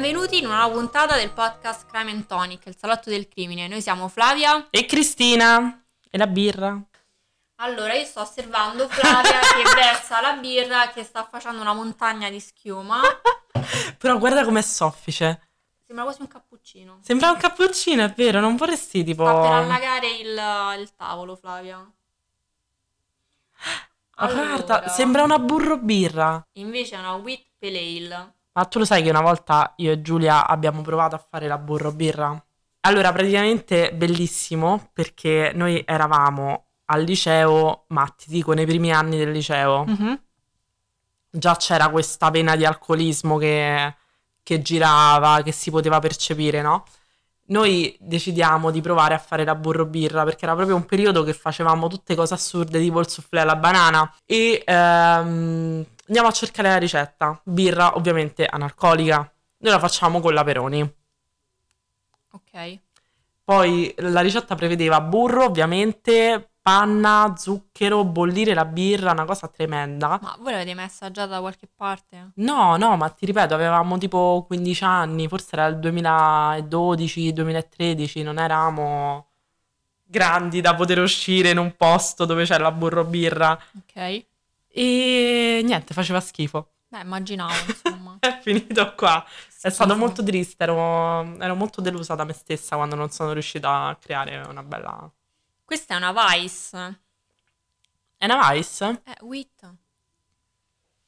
Benvenuti in una nuova puntata del podcast Crime and Tonic, il salotto del crimine. Noi siamo Flavia. E Cristina? E la birra? Allora, io sto osservando Flavia che versa la birra che sta facendo una montagna di schiuma. Però guarda com'è soffice. Sembra quasi un cappuccino. Sembra un cappuccino, è vero, non vorresti tipo... Sta per allagare il, il tavolo, Flavia. Ma guarda, sembra una burro birra. Invece è una wheat pale ale. Ma tu lo sai che una volta io e Giulia abbiamo provato a fare la burro birra? Allora, praticamente bellissimo perché noi eravamo al liceo, ma ti dico, nei primi anni del liceo. Mm-hmm. Già c'era questa vena di alcolismo che, che girava, che si poteva percepire, no? Noi decidiamo di provare a fare la burro birra perché era proprio un periodo che facevamo tutte cose assurde tipo il soufflé alla banana e ehm, andiamo a cercare la ricetta. Birra ovviamente analcolica. Noi la facciamo con la Peroni. Ok. Poi la ricetta prevedeva burro ovviamente, panna, zucchero, bollire la birra, una cosa tremenda. Ma voi l'avete messa già da qualche parte? No, no, ma ti ripeto, avevamo tipo 15 anni, forse era il 2012-2013, non eravamo grandi da poter uscire in un posto dove c'è la burro birra. Ok. E niente, faceva schifo. Beh, immaginavo, insomma. È finito qua. È stato Schifo. molto triste, ero, ero molto delusa da me stessa quando non sono riuscita a creare una bella... Questa è una Vice. È una Vice? Eh, wheat.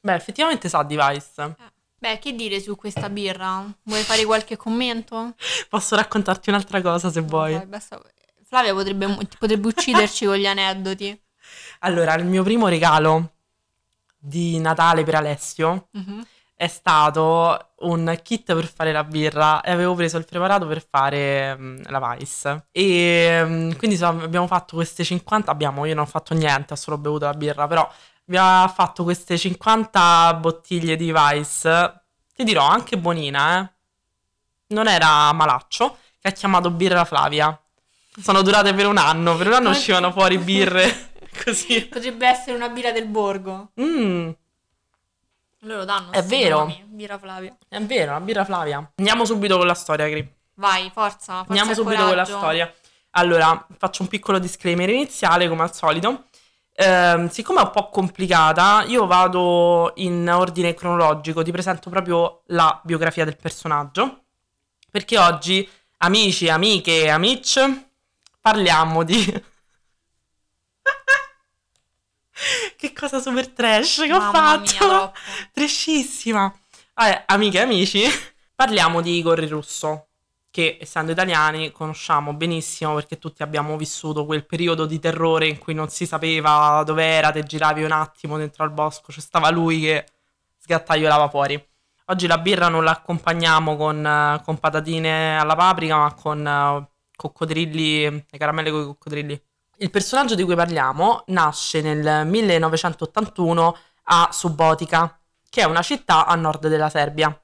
Beh, effettivamente sa di Vice. Beh, che dire su questa birra? Vuoi fare qualche commento? Posso raccontarti un'altra cosa se vuoi. Dai, basta- Flavia potrebbe, potrebbe ucciderci con gli aneddoti. Allora, il mio primo regalo di Natale per Alessio Mhm. è stato un kit per fare la birra e avevo preso il preparato per fare mm, la Vice. E mm, quindi so- abbiamo fatto queste 50, abbiamo, io non ho fatto niente, ho solo bevuto la birra, però abbiamo fatto queste 50 bottiglie di Vice, ti dirò, anche buonina, eh. Non era malaccio, che ha chiamato Birra Flavia. Sono durate per un anno, per un anno uscivano fuori birre così. Potrebbe essere una birra del borgo. Mm, Loro danno È vero. nomi, Birra Flavia. è vero, la birra Flavia. Andiamo subito con la storia, Cri. Vai, forza, forza Andiamo subito con la coraggio. storia. Allora, faccio un piccolo disclaimer iniziale, come al solito. Ehm, siccome è un po' complicata, io vado in ordine cronologico, ti presento proprio la biografia del personaggio. Perché oggi, amici, amiche amici, parliamo di... che cosa super trash che ho Mamma mia, fatto! troppo. Trashissima. Vabbè, amiche e amici, parliamo di Igor Russo, che essendo italiani conosciamo benissimo perché tutti abbiamo vissuto quel periodo di terrore in cui non si sapeva dove era, te giravi un attimo dentro al bosco, c'è stava lui che sgattaiolava fuori. Oggi la birra non la accompagniamo con, con patatine alla paprika, ma con eh, coccodrilli, le caramelle con i coccodrilli. Il personaggio di cui parliamo nasce nel 1981 a Subotica, che è una città a nord della Serbia,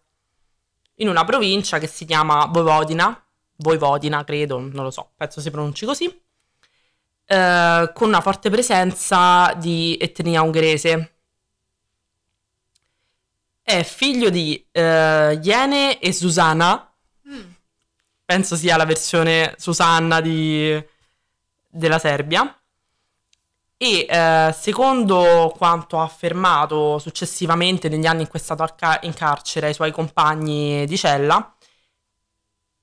in una provincia che si chiama Vojvodina, Vojvodina credo, non lo so, penso si pronunci così, eh, con una forte presenza di etnia ungherese. È figlio di eh, Iene e Susanna, Mm. penso sia la versione Susanna di- della Serbia. E eh, secondo quanto ha affermato successivamente negli anni in cui è stato in carcere ai suoi compagni di cella,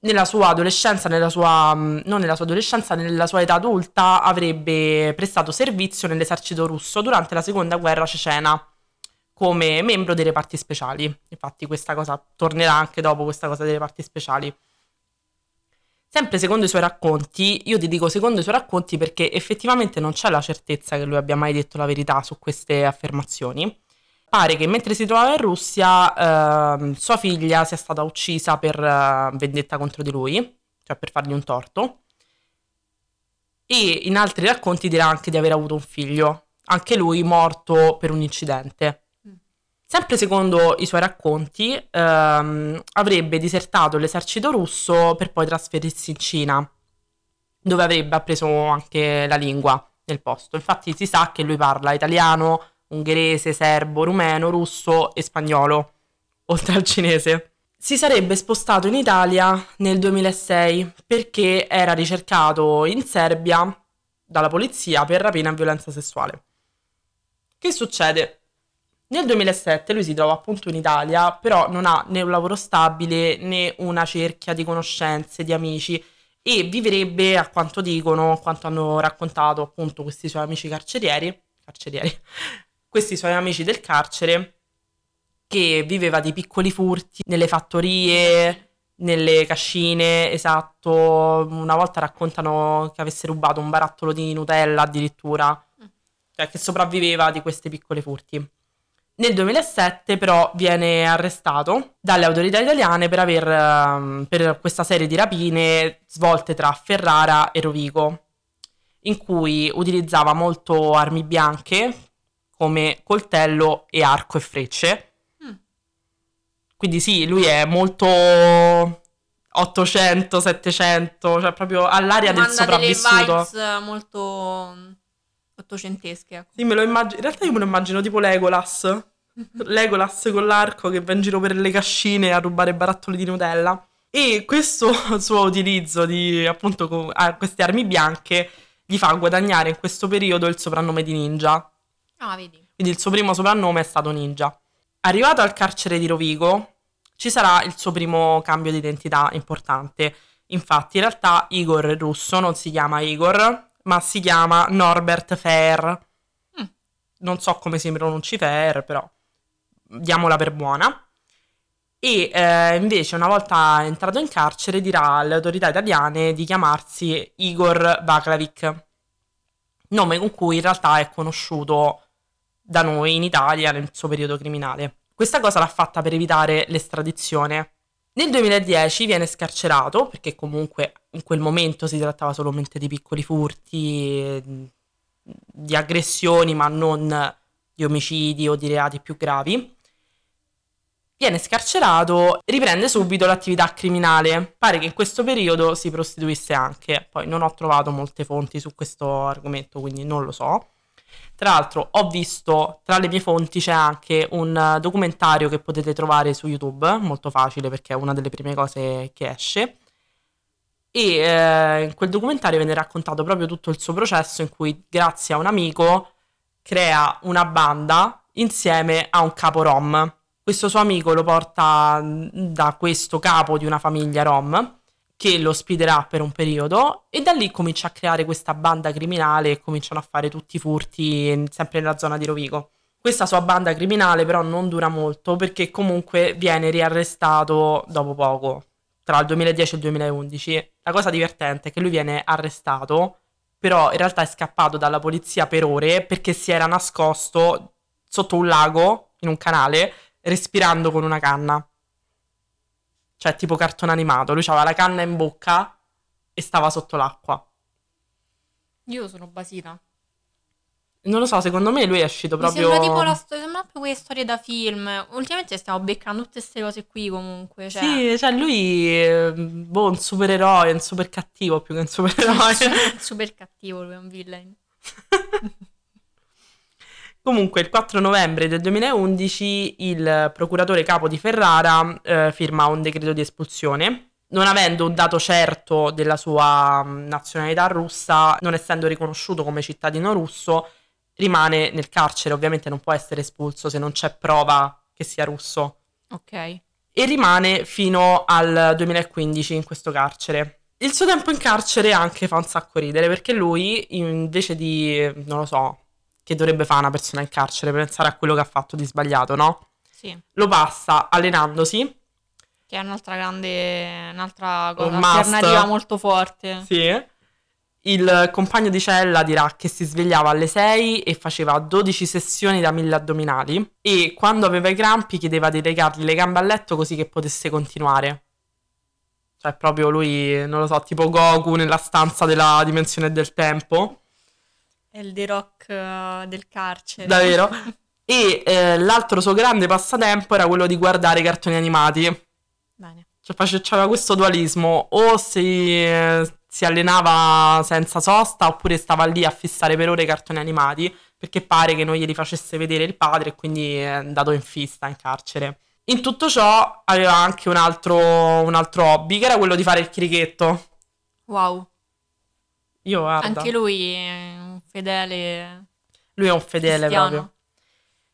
nella sua adolescenza, nella sua, mh, non nella sua adolescenza, nella sua età adulta, avrebbe prestato servizio nell'esercito russo durante la seconda guerra cecena come membro dei reparti speciali. Infatti, questa cosa tornerà anche dopo questa cosa dei reparti speciali. Sempre secondo i suoi racconti, io ti dico secondo i suoi racconti perché effettivamente non c'è la certezza che lui abbia mai detto la verità su queste affermazioni. Pare che mentre si trovava in Russia, ehm, sua figlia sia stata uccisa per eh, vendetta contro di lui, cioè per fargli un torto. E in altri racconti dirà anche di aver avuto un figlio, anche lui morto per un incidente. Sempre secondo i suoi racconti, ehm, avrebbe disertato l'esercito russo per poi trasferirsi in Cina, dove avrebbe appreso anche la lingua nel posto. Infatti si sa che lui parla italiano, ungherese, serbo, rumeno, russo e spagnolo, oltre al cinese. si sarebbe spostato in Italia nel 2006 perché era ricercato in Serbia dalla polizia per rapina e violenza sessuale. Che succede? Nel 2007 lui si trova appunto in Italia, però non ha né un lavoro stabile né una cerchia di conoscenze, di amici e vivrebbe, a quanto dicono, a quanto hanno raccontato appunto questi suoi amici carcerieri, carcerieri, questi suoi amici del carcere, che viveva di piccoli furti nelle fattorie, nelle cascine, esatto. Una volta raccontano che avesse rubato un barattolo di Nutella addirittura, mm. cioè che sopravviveva di questi piccoli furti. Nel 2007 però viene arrestato dalle autorità italiane per, aver, ehm, per questa serie di rapine svolte tra Ferrara e Rovigo, in cui utilizzava molto armi bianche come coltello e arco e frecce. Mm. Quindi sì, lui è molto 800, 700, cioè proprio all'aria Manda del sopravvissuto. Delle vibes molto ottocentesche. Ecco. Sì, me lo immagino. In realtà io me lo immagino tipo Legolas. Legolas con l'arco che va in giro per le cascine a rubare barattoli di Nutella. E questo suo utilizzo di appunto con, queste armi bianche gli fa guadagnare in questo periodo il soprannome di ninja. Ah, vedi. Quindi il suo primo soprannome è stato ninja. Arrivato al carcere di Rovigo, ci sarà il suo primo cambio di identità importante. Infatti, in realtà Igor Russo non si chiama Igor, ma si chiama Norbert Fair. Mm. Non so come si pronunci Fair, però diamola per buona. E eh, invece, una volta entrato in carcere, dirà alle autorità italiane di chiamarsi Igor Vaklavic, nome con cui in realtà è conosciuto da noi in Italia nel suo periodo criminale. Questa cosa l'ha fatta per evitare l'estradizione. Nel 2010 viene scarcerato perché comunque in quel momento si trattava solamente di piccoli furti, di aggressioni, ma non di omicidi o di reati più gravi. Viene scarcerato, riprende subito l'attività criminale. Pare che in questo periodo si prostituisse anche. Poi non ho trovato molte fonti su questo argomento, quindi non lo so. Tra l'altro ho visto, tra le mie fonti c'è anche un documentario che potete trovare su YouTube, molto facile perché è una delle prime cose che esce. E eh, in quel documentario viene raccontato proprio tutto il suo processo in cui grazie a un amico crea una banda insieme a un capo rom questo suo amico lo porta mm, da questo capo di una famiglia rom che lo ospiterà per un periodo e da lì comincia a creare questa banda criminale e cominciano a fare tutti i furti sempre nella zona di Rovigo. Questa sua banda criminale però non dura molto perché comunque viene riarrestato dopo poco, tra il 2010 e il 2011. La cosa divertente è che lui viene arrestato, però in realtà è scappato dalla polizia per ore perché si era nascosto sotto un lago, in un canale, respirando con una canna. Cioè, tipo cartone animato. Lui aveva la canna in bocca e stava sotto l'acqua. Io sono basita. Non lo so, secondo me lui è uscito proprio. Mi sembra tipo la storia, sembra proprio quelle storie da film. Ultimamente stiamo beccando tutte queste cose qui comunque. Cioè... Sì, cioè lui è boh, un supereroe, un super cattivo più che un supereroe. super cattivo, lui è un villain. Comunque, il 4 novembre del 2011 il procuratore capo di Ferrara eh, firma un decreto di espulsione. Non avendo un dato certo della sua mm, nazionalità russa, non essendo riconosciuto come cittadino russo, rimane nel carcere. Ovviamente non può essere espulso se non c'è prova che sia russo. Ok. E rimane fino al 2015 in questo carcere. Il suo tempo in carcere anche fa un sacco ridere perché lui, invece di, non lo so, che dovrebbe fare una persona in carcere pensare a quello che ha fatto di sbagliato, no? Sì. Lo passa allenandosi. Che è un'altra grande, un'altra cosa, alternativa molto forte. Sì. Il compagno di cella dirà che si svegliava alle 6 e faceva 12 sessioni da 1000 addominali e quando aveva i crampi chiedeva di legargli le gambe a letto così che potesse continuare. Cioè proprio lui, non lo so, tipo Goku nella stanza della dimensione del tempo. È il The Rock uh, del carcere. Davvero? e eh, l'altro suo grande passatempo era quello di guardare i cartoni animati. Bene. Cioè faceva questo dualismo, o si, eh, si allenava senza sosta oppure stava lì a fissare per ore i cartoni animati perché pare che non glieli facesse vedere il padre e quindi è andato in fista in carcere. In tutto ciò aveva anche un altro, un altro hobby, che era quello di fare il crichetto. Wow. Io guarda, Anche lui un fedele lui è un fedele cristiano. proprio.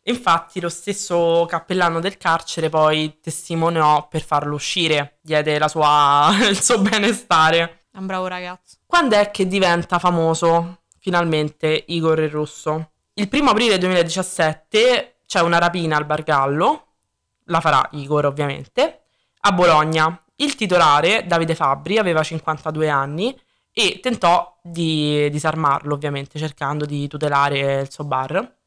Infatti lo stesso cappellano del carcere poi testimoniò per farlo uscire, diede la sua, il suo benestare. È un bravo ragazzo. Quando è che diventa famoso finalmente Igor il Russo? Il primo aprile 2017 c'è una rapina al Bargallo, la farà Igor ovviamente, a Bologna. Il titolare, Davide Fabbri, aveva 52 anni e tentò di disarmarlo ovviamente cercando di tutelare il suo bar,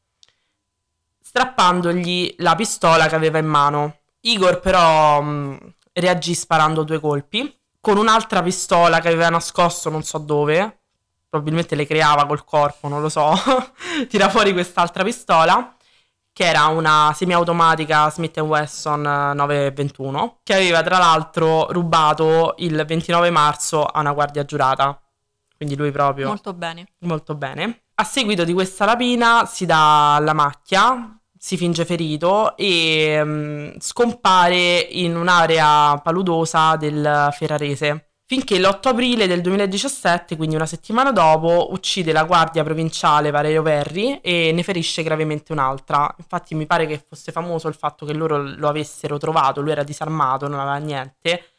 strappandogli la pistola che aveva in mano. Igor però mh, reagì sparando due colpi con un'altra pistola che aveva nascosto non so dove, probabilmente le creava col corpo, non lo so, tira fuori quest'altra pistola, che era una semiautomatica Smith Wesson 921, che aveva tra l'altro rubato il 29 marzo a una guardia giurata. Quindi lui proprio Molto bene. molto bene. A seguito di questa rapina si dà la macchia, si finge ferito e mm, scompare in un'area paludosa del Ferrarese. Finché l'8 aprile del 2017, quindi una settimana dopo, uccide la guardia provinciale Valerio Verri e ne ferisce gravemente un'altra. Infatti mi pare che fosse famoso il fatto che loro lo avessero trovato, lui era disarmato, non aveva niente.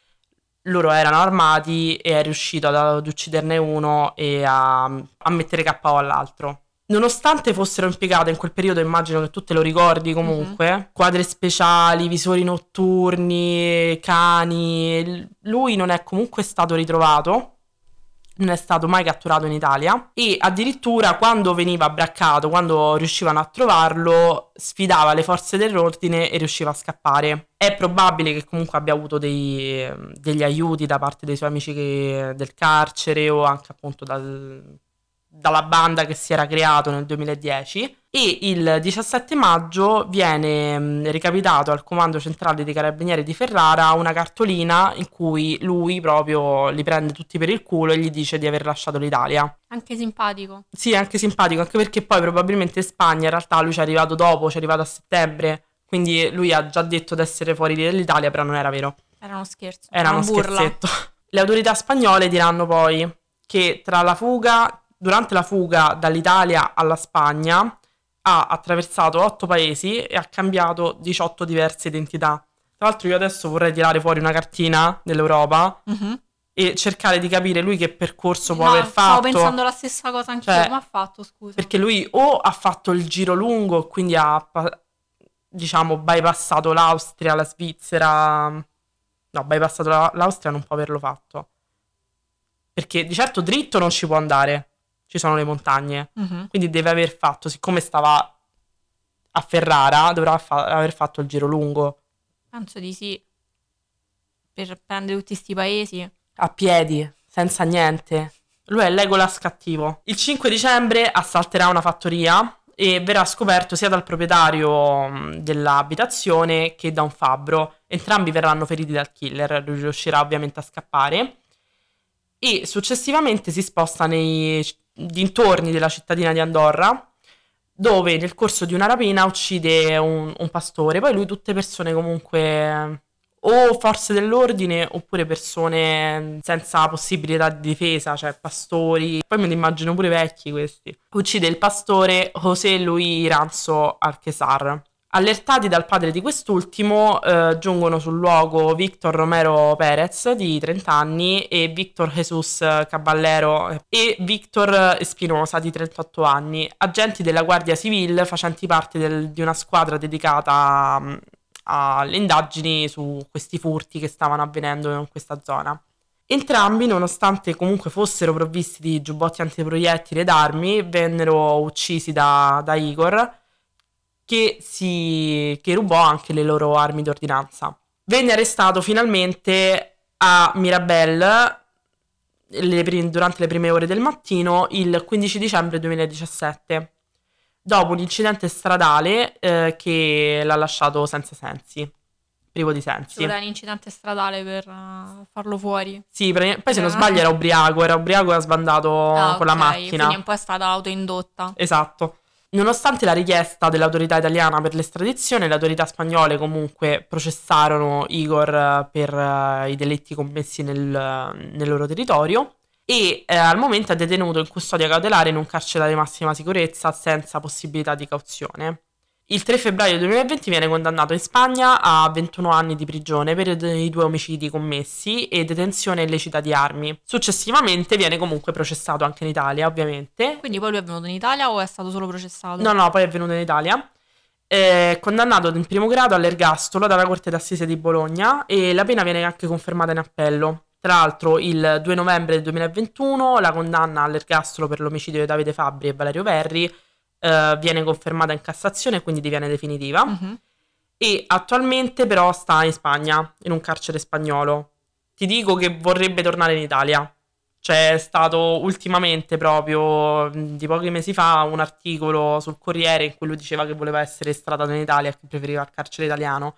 Loro erano armati e è riuscito ad, ad ucciderne uno e a, a mettere KO all'altro. Nonostante fossero impiegate in quel periodo, immagino che tu te lo ricordi comunque, quadre speciali, visori notturni, cani, lui non è comunque stato ritrovato, non è stato mai catturato in Italia e addirittura quando veniva braccato, quando riuscivano a trovarlo, sfidava le forze dell'ordine e riusciva a scappare. È probabile che comunque abbia avuto dei- degli aiuti da parte dei suoi amici che- del carcere o anche appunto dal- dalla banda che si era creato nel 2010 e il 17 maggio viene mh, recapitato al comando centrale dei carabinieri di Ferrara una cartolina in cui lui proprio li prende tutti per il culo e gli dice di aver lasciato l'Italia. Anche simpatico. Sì, anche simpatico, anche perché poi probabilmente in Spagna in realtà lui ci è arrivato dopo, ci è arrivato a settembre, quindi lui ha già detto di essere fuori dall'Italia, però non era vero. Era uno scherzo. Era uno una burla. scherzetto. Le autorità spagnole diranno poi che tra la fuga, durante la fuga dall'Italia alla Spagna, ha attraversato otto paesi e ha cambiato 18 diverse identità. Tra l'altro io adesso vorrei tirare fuori una cartina dell'Europa Mhm. e cercare di capire lui che percorso può No, aver Stavo fatto. pensando la stessa cosa anch'io. Cioè, Come ha fatto, scusa? Perché lui o ha fatto il giro lungo, quindi ha, diciamo, bypassato l'Austria, la Svizzera. No, bypassato la- l'Austria non può averlo fatto. Perché di certo dritto non ci può andare, ci sono le montagne. Mhm. Quindi deve aver fatto, siccome stava a Ferrara, dovrà fa- aver fatto il giro lungo. Penso di sì. Per prendere tutti sti paesi. a piedi, senza niente. Lui è Legolas cattivo. Il 5 dicembre assalterà una fattoria e verrà scoperto sia dal proprietario mh, dell'abitazione che da un fabbro. Entrambi verranno feriti dal killer, lui riuscirà ovviamente a scappare. E successivamente si sposta nei dintorni della cittadina di Andorra, dove nel corso di una rapina uccide un, un pastore. Poi lui tutte persone comunque o forze dell'ordine oppure persone senza possibilità di difesa, cioè pastori. Poi me li immagino pure vecchi questi. Uccide il pastore José Luis Ranzo Alquezar. Allertati dal padre di quest'ultimo, eh, giungono sul luogo Victor Romero Perez di 30 anni e Victor Jesus Caballero e Victor Espinosa di 38 anni, agenti della Guardia Civile facenti parte del- di una squadra dedicata mm, alle indagini su questi furti che stavano avvenendo in questa zona. Entrambi, nonostante comunque fossero provvisti di giubbotti antiproiettili ed armi, vennero uccisi da, da Igor, che, si, che rubò anche le loro armi d'ordinanza. Venne arrestato finalmente a Mirabel le prim- durante le prime ore del mattino il 15 dicembre 2017 dopo un incidente stradale eh, che l'ha lasciato senza sensi, privo di Ci sensi. voleva un incidente stradale per eh, farlo fuori. Sì, pre- poi se non sbaglio era ubriaco, era ubriaco e ha sbandato Ah, con la ok, macchina. Quindi un po' è stata autoindotta. Esatto. Nonostante la richiesta dell'autorità italiana per l'estradizione, le autorità spagnole comunque processarono Igor eh, per uh, i delitti commessi nel, nel loro territorio e eh, al momento è detenuto in custodia cautelare in un carcere di massima sicurezza senza possibilità di cauzione. Il 3 febbraio 2020 viene condannato in Spagna a 21 anni di prigione per i due omicidi commessi e detenzione illecita di armi. Successivamente viene comunque processato anche in Italia, ovviamente. Quindi poi lui è venuto in Italia o è stato solo processato? No, no, poi è venuto in Italia. È condannato in primo grado all'ergastolo dalla Corte d'Assise di Bologna e la pena viene anche confermata in appello. Tra l'altro, il 2 novembre del 2021 la condanna all'ergastolo per l'omicidio di Davide Fabri e Valerio Verri uh, viene confermata in Cassazione e quindi diviene definitiva. Uh-huh. E attualmente però sta in Spagna, in un carcere spagnolo. Ti dico che vorrebbe tornare in Italia. C'è stato ultimamente, proprio di pochi mesi fa, un articolo sul Corriere in cui lui diceva che voleva essere estradato in Italia e che preferiva il carcere italiano.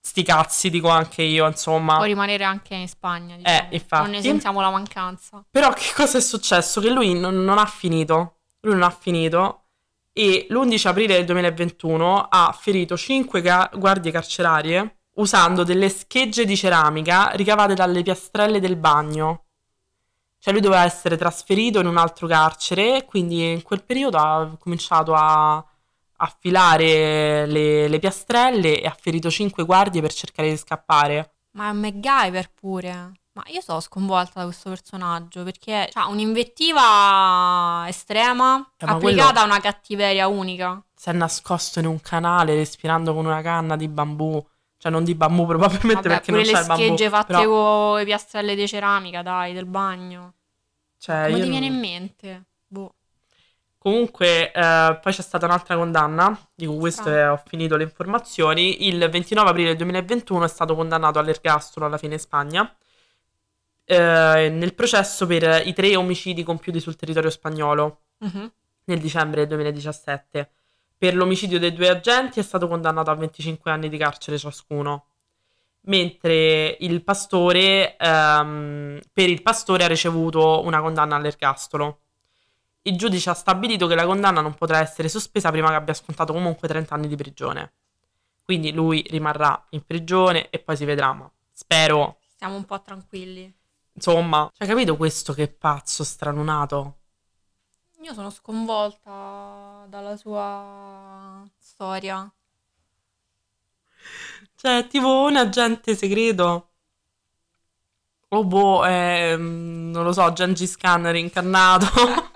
Sti cazzi, dico anche io, insomma. Può rimanere anche in Spagna, diciamo. Eh, infatti. Non ne sentiamo la mancanza. Però che cosa è successo? Che lui non, non ha finito. Lui non ha finito e l'11 aprile del 2021 ha ferito 5 ga- guardie carcerarie usando delle schegge di ceramica ricavate dalle piastrelle del bagno. Cioè lui doveva essere trasferito in un altro carcere, quindi in quel periodo ha cominciato a affilare le, le piastrelle e ha ferito 5 guardie per cercare di scappare. Ma è un MacGyver pure. Ma io sono sconvolta da questo personaggio perché ha un'invettiva estrema Eh, ma applicata quello- a una cattiveria unica. Si è nascosto in un canale respirando con una canna di bambù. Cioè non di bambù probabilmente Vabbè, perché pure non c'è le il bambù. schegge fatte però, con le piastrelle di ceramica, dai, del bagno. cioè, Come io ti viene non- in mente? Boh. Comunque, eh, poi c'è stata un'altra condanna, di cui questo Strano. è, ho finito le informazioni. Il 29 aprile del 2021 è stato condannato all'ergastolo alla fine in Spagna, eh, nel processo per i tre omicidi compiuti sul territorio spagnolo Mhm. nel dicembre del 2017. Per l'omicidio dei due agenti è stato condannato a 25 anni di carcere ciascuno, mentre il pastore, ehm, per il pastore ha ricevuto una condanna all'ergastolo. Il giudice ha stabilito che la condanna non potrà essere sospesa prima che abbia scontato comunque 30 anni di prigione. Quindi lui rimarrà in prigione e poi si vedrà, ma spero, Stiamo un po' tranquilli. Insomma, cioè capito questo che pazzo stralunato? Io sono sconvolta dalla sua storia. Cioè, tipo un agente segreto. Oh boh, ehm, non lo so, Gengis Khan reincarnato.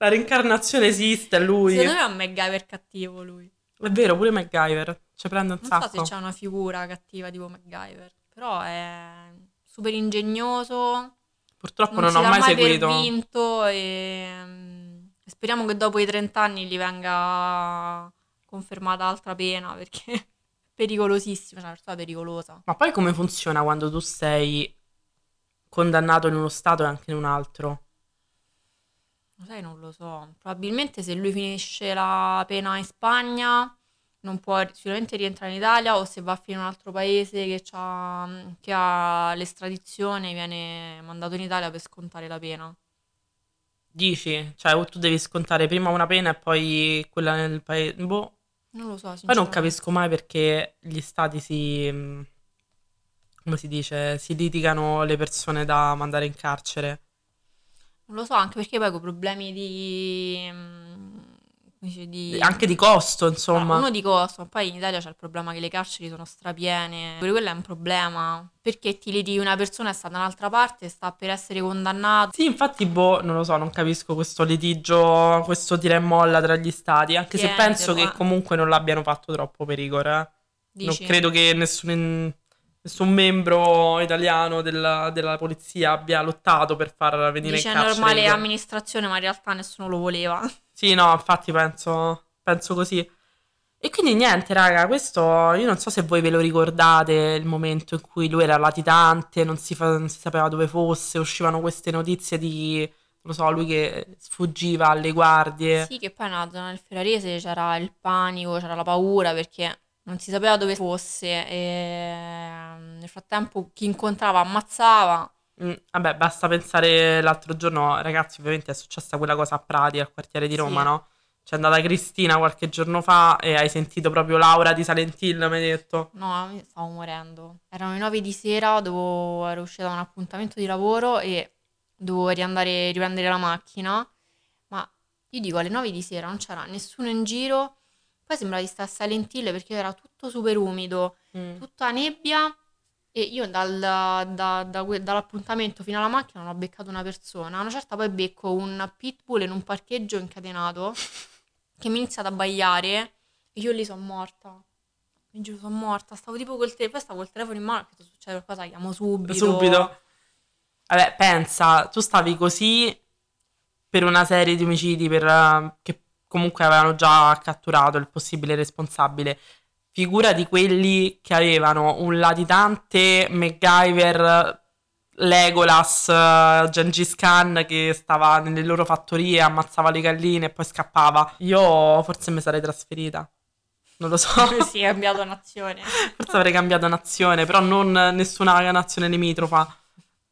La reincarnazione esiste, è lui. Secondo me è un MacGyver cattivo lui. È vero, pure MacGyver. Ci prende un Non so sacco. se c'è una figura cattiva tipo MacGyver, però è super ingegnoso, Purtroppo non, non, ho mai mai seguito. vinto e mm, speriamo che dopo i 30 anni gli venga confermata altra pena perché è pericolosissima, cioè una persona pericolosa. Ma poi come funziona quando tu sei condannato in uno stato e anche in un altro? Lo sai, non lo so. Probabilmente se lui finisce la pena in Spagna non può sicuramente rientrare in Italia o se va a finire in un altro paese che, c'ha- che ha l'estradizione viene mandato in Italia per scontare la pena. Dici? Cioè, o tu devi scontare prima una pena e poi quella nel paese. Boh. Non lo so, Poi non capisco mai perché gli stati si, mh, come si dice, si litigano le persone da mandare in carcere. Non lo so, anche perché poi con problemi di... mm, come si dice, di... Anche di costo, insomma. Ah, uno di costo, ma poi in Italia c'è il problema che le carceri sono strapiene. Pure quello è un problema. Perché ti liti una persona è stata da un'altra parte, sta per essere condannato. Sì, infatti, boh, non lo so, non capisco questo litigio, questo tira e molla tra gli stati, anche se Tienitelo, penso che eh. comunque non l'abbiano fatto troppo per Igor, eh. Non credo che nessun, nessun membro italiano della, della polizia abbia lottato per far venire Dice in carcere normale Igor. amministrazione, ma in realtà nessuno lo voleva. Sì, no, infatti penso, penso così. E quindi niente, raga, questo io non so se voi ve lo ricordate il momento in cui lui era latitante, non si, fa- non si sapeva dove fosse, uscivano queste notizie di, non lo so, lui che sfuggiva alle guardie. Sì, che poi nella zona del Ferrarese c'era il panico, c'era la paura perché non si sapeva dove fosse e mm, nel frattempo chi incontrava ammazzava. Mm, vabbè, basta pensare l'altro giorno, ragazzi, ovviamente è successa quella cosa a Prati, al quartiere di Sì. Roma, no? C'è andata Cristina qualche giorno fa e hai sentito proprio Laura di Silent Hill, mi hai detto. No, stavo morendo. Erano le 9 di sera, dovevo, ero uscita da un appuntamento di lavoro e dovevo riandare, riprendere la macchina. Ma io dico alle 9 di sera non c'era nessuno in giro. Poi sembrava di stare a Silent Hill perché era tutto super umido, Mm. tutta nebbia. E io dal- da- da dall'appuntamento fino alla macchina non ho beccato una persona. A una certa poi becco un pitbull in un parcheggio incatenato che mi inizia ad abbaiare e io lì sono morta. Mi giuro, sono morta. Stavo tipo col telefono, poi stavo col telefono in mano, ho succede qualcosa, chiamo subito. Subito. Vabbè, pensa, tu stavi così per una serie di omicidi per, eh, che comunque avevano già catturato il possibile responsabile. Figura di quelli che avevano un latitante MacGyver, Legolas, eh, Gengis Khan che stava nelle loro fattorie, ammazzava le galline e poi scappava. Io forse mi sarei trasferita. Non lo so. sì, è cambiato nazione. Forse avrei cambiato nazione, però non nessuna nazione limitrofa.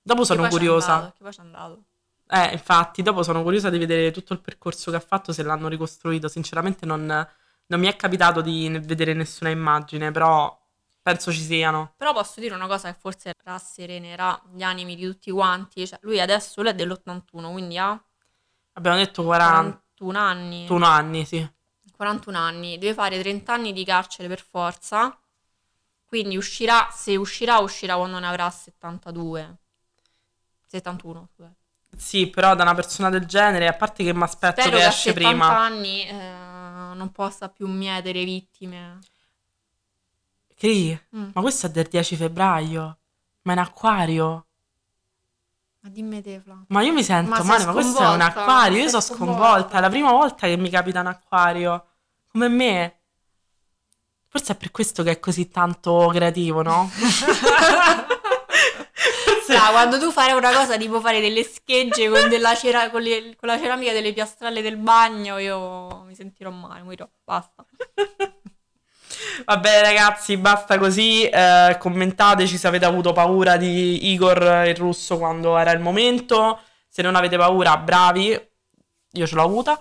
Dopo sono curiosa. che poi c'è andato. Eh, infatti, dopo sono curiosa di vedere tutto il percorso che ha fatto, se l'hanno ricostruito. Sinceramente non, non mi è capitato di vedere nessuna immagine, però penso ci siano. Però posso dire una cosa che forse rasserenerà gli animi di tutti quanti. Cioè, lui adesso lui è dell'81, quindi ha Abbiamo detto 41 41 anni. anni, sì. 41 anni, deve fare 30 anni di carcere per forza. Quindi uscirà, se uscirà, uscirà quando ne avrà 72. 71, scusa. Sì, però da una persona del genere, a parte che mi aspetto che che esce 70 prima. anni eh, non possa più mietere vittime. Cri, Mm. ma questo è del 10 febbraio. Ma è in acquario. Ma dimmi te, Fla. Ma io mi sento Ma male, ma questo è un acquario. Io sono sconvolta? sconvolta. È la prima volta che mi capita un acquario. Come me. Forse è per questo che è così tanto creativo, no? Fra, quando tu fai una cosa tipo fare delle schegge con, della cera- con, le- con la ceramica delle piastrelle del bagno, io mi sentirò male, morirò. Basta. Vabbè, ragazzi, basta così. Eh, commentateci se avete avuto paura di Igor il russo quando era il momento. Se non avete paura, bravi. Io ce l'ho avuta.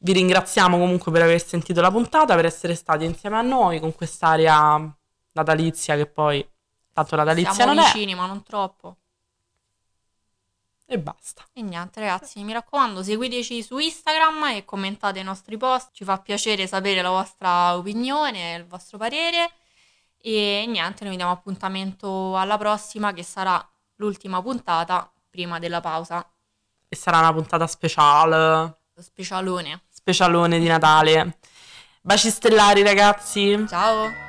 Vi ringraziamo comunque per aver sentito la puntata, per essere stati insieme a noi con quest'area natalizia che poi tanto natalizia Siamo non vicini, ma non troppo. è. E basta. E niente, ragazzi, mi raccomando, seguiteci su Instagram e commentate i nostri post. Ci fa piacere sapere la vostra opinione, il vostro parere. E niente, noi vi diamo appuntamento alla prossima, che sarà l'ultima puntata prima della pausa. E sarà una puntata speciale, Specialone. specialone di Natale. Baci stellari, ragazzi. Ciao!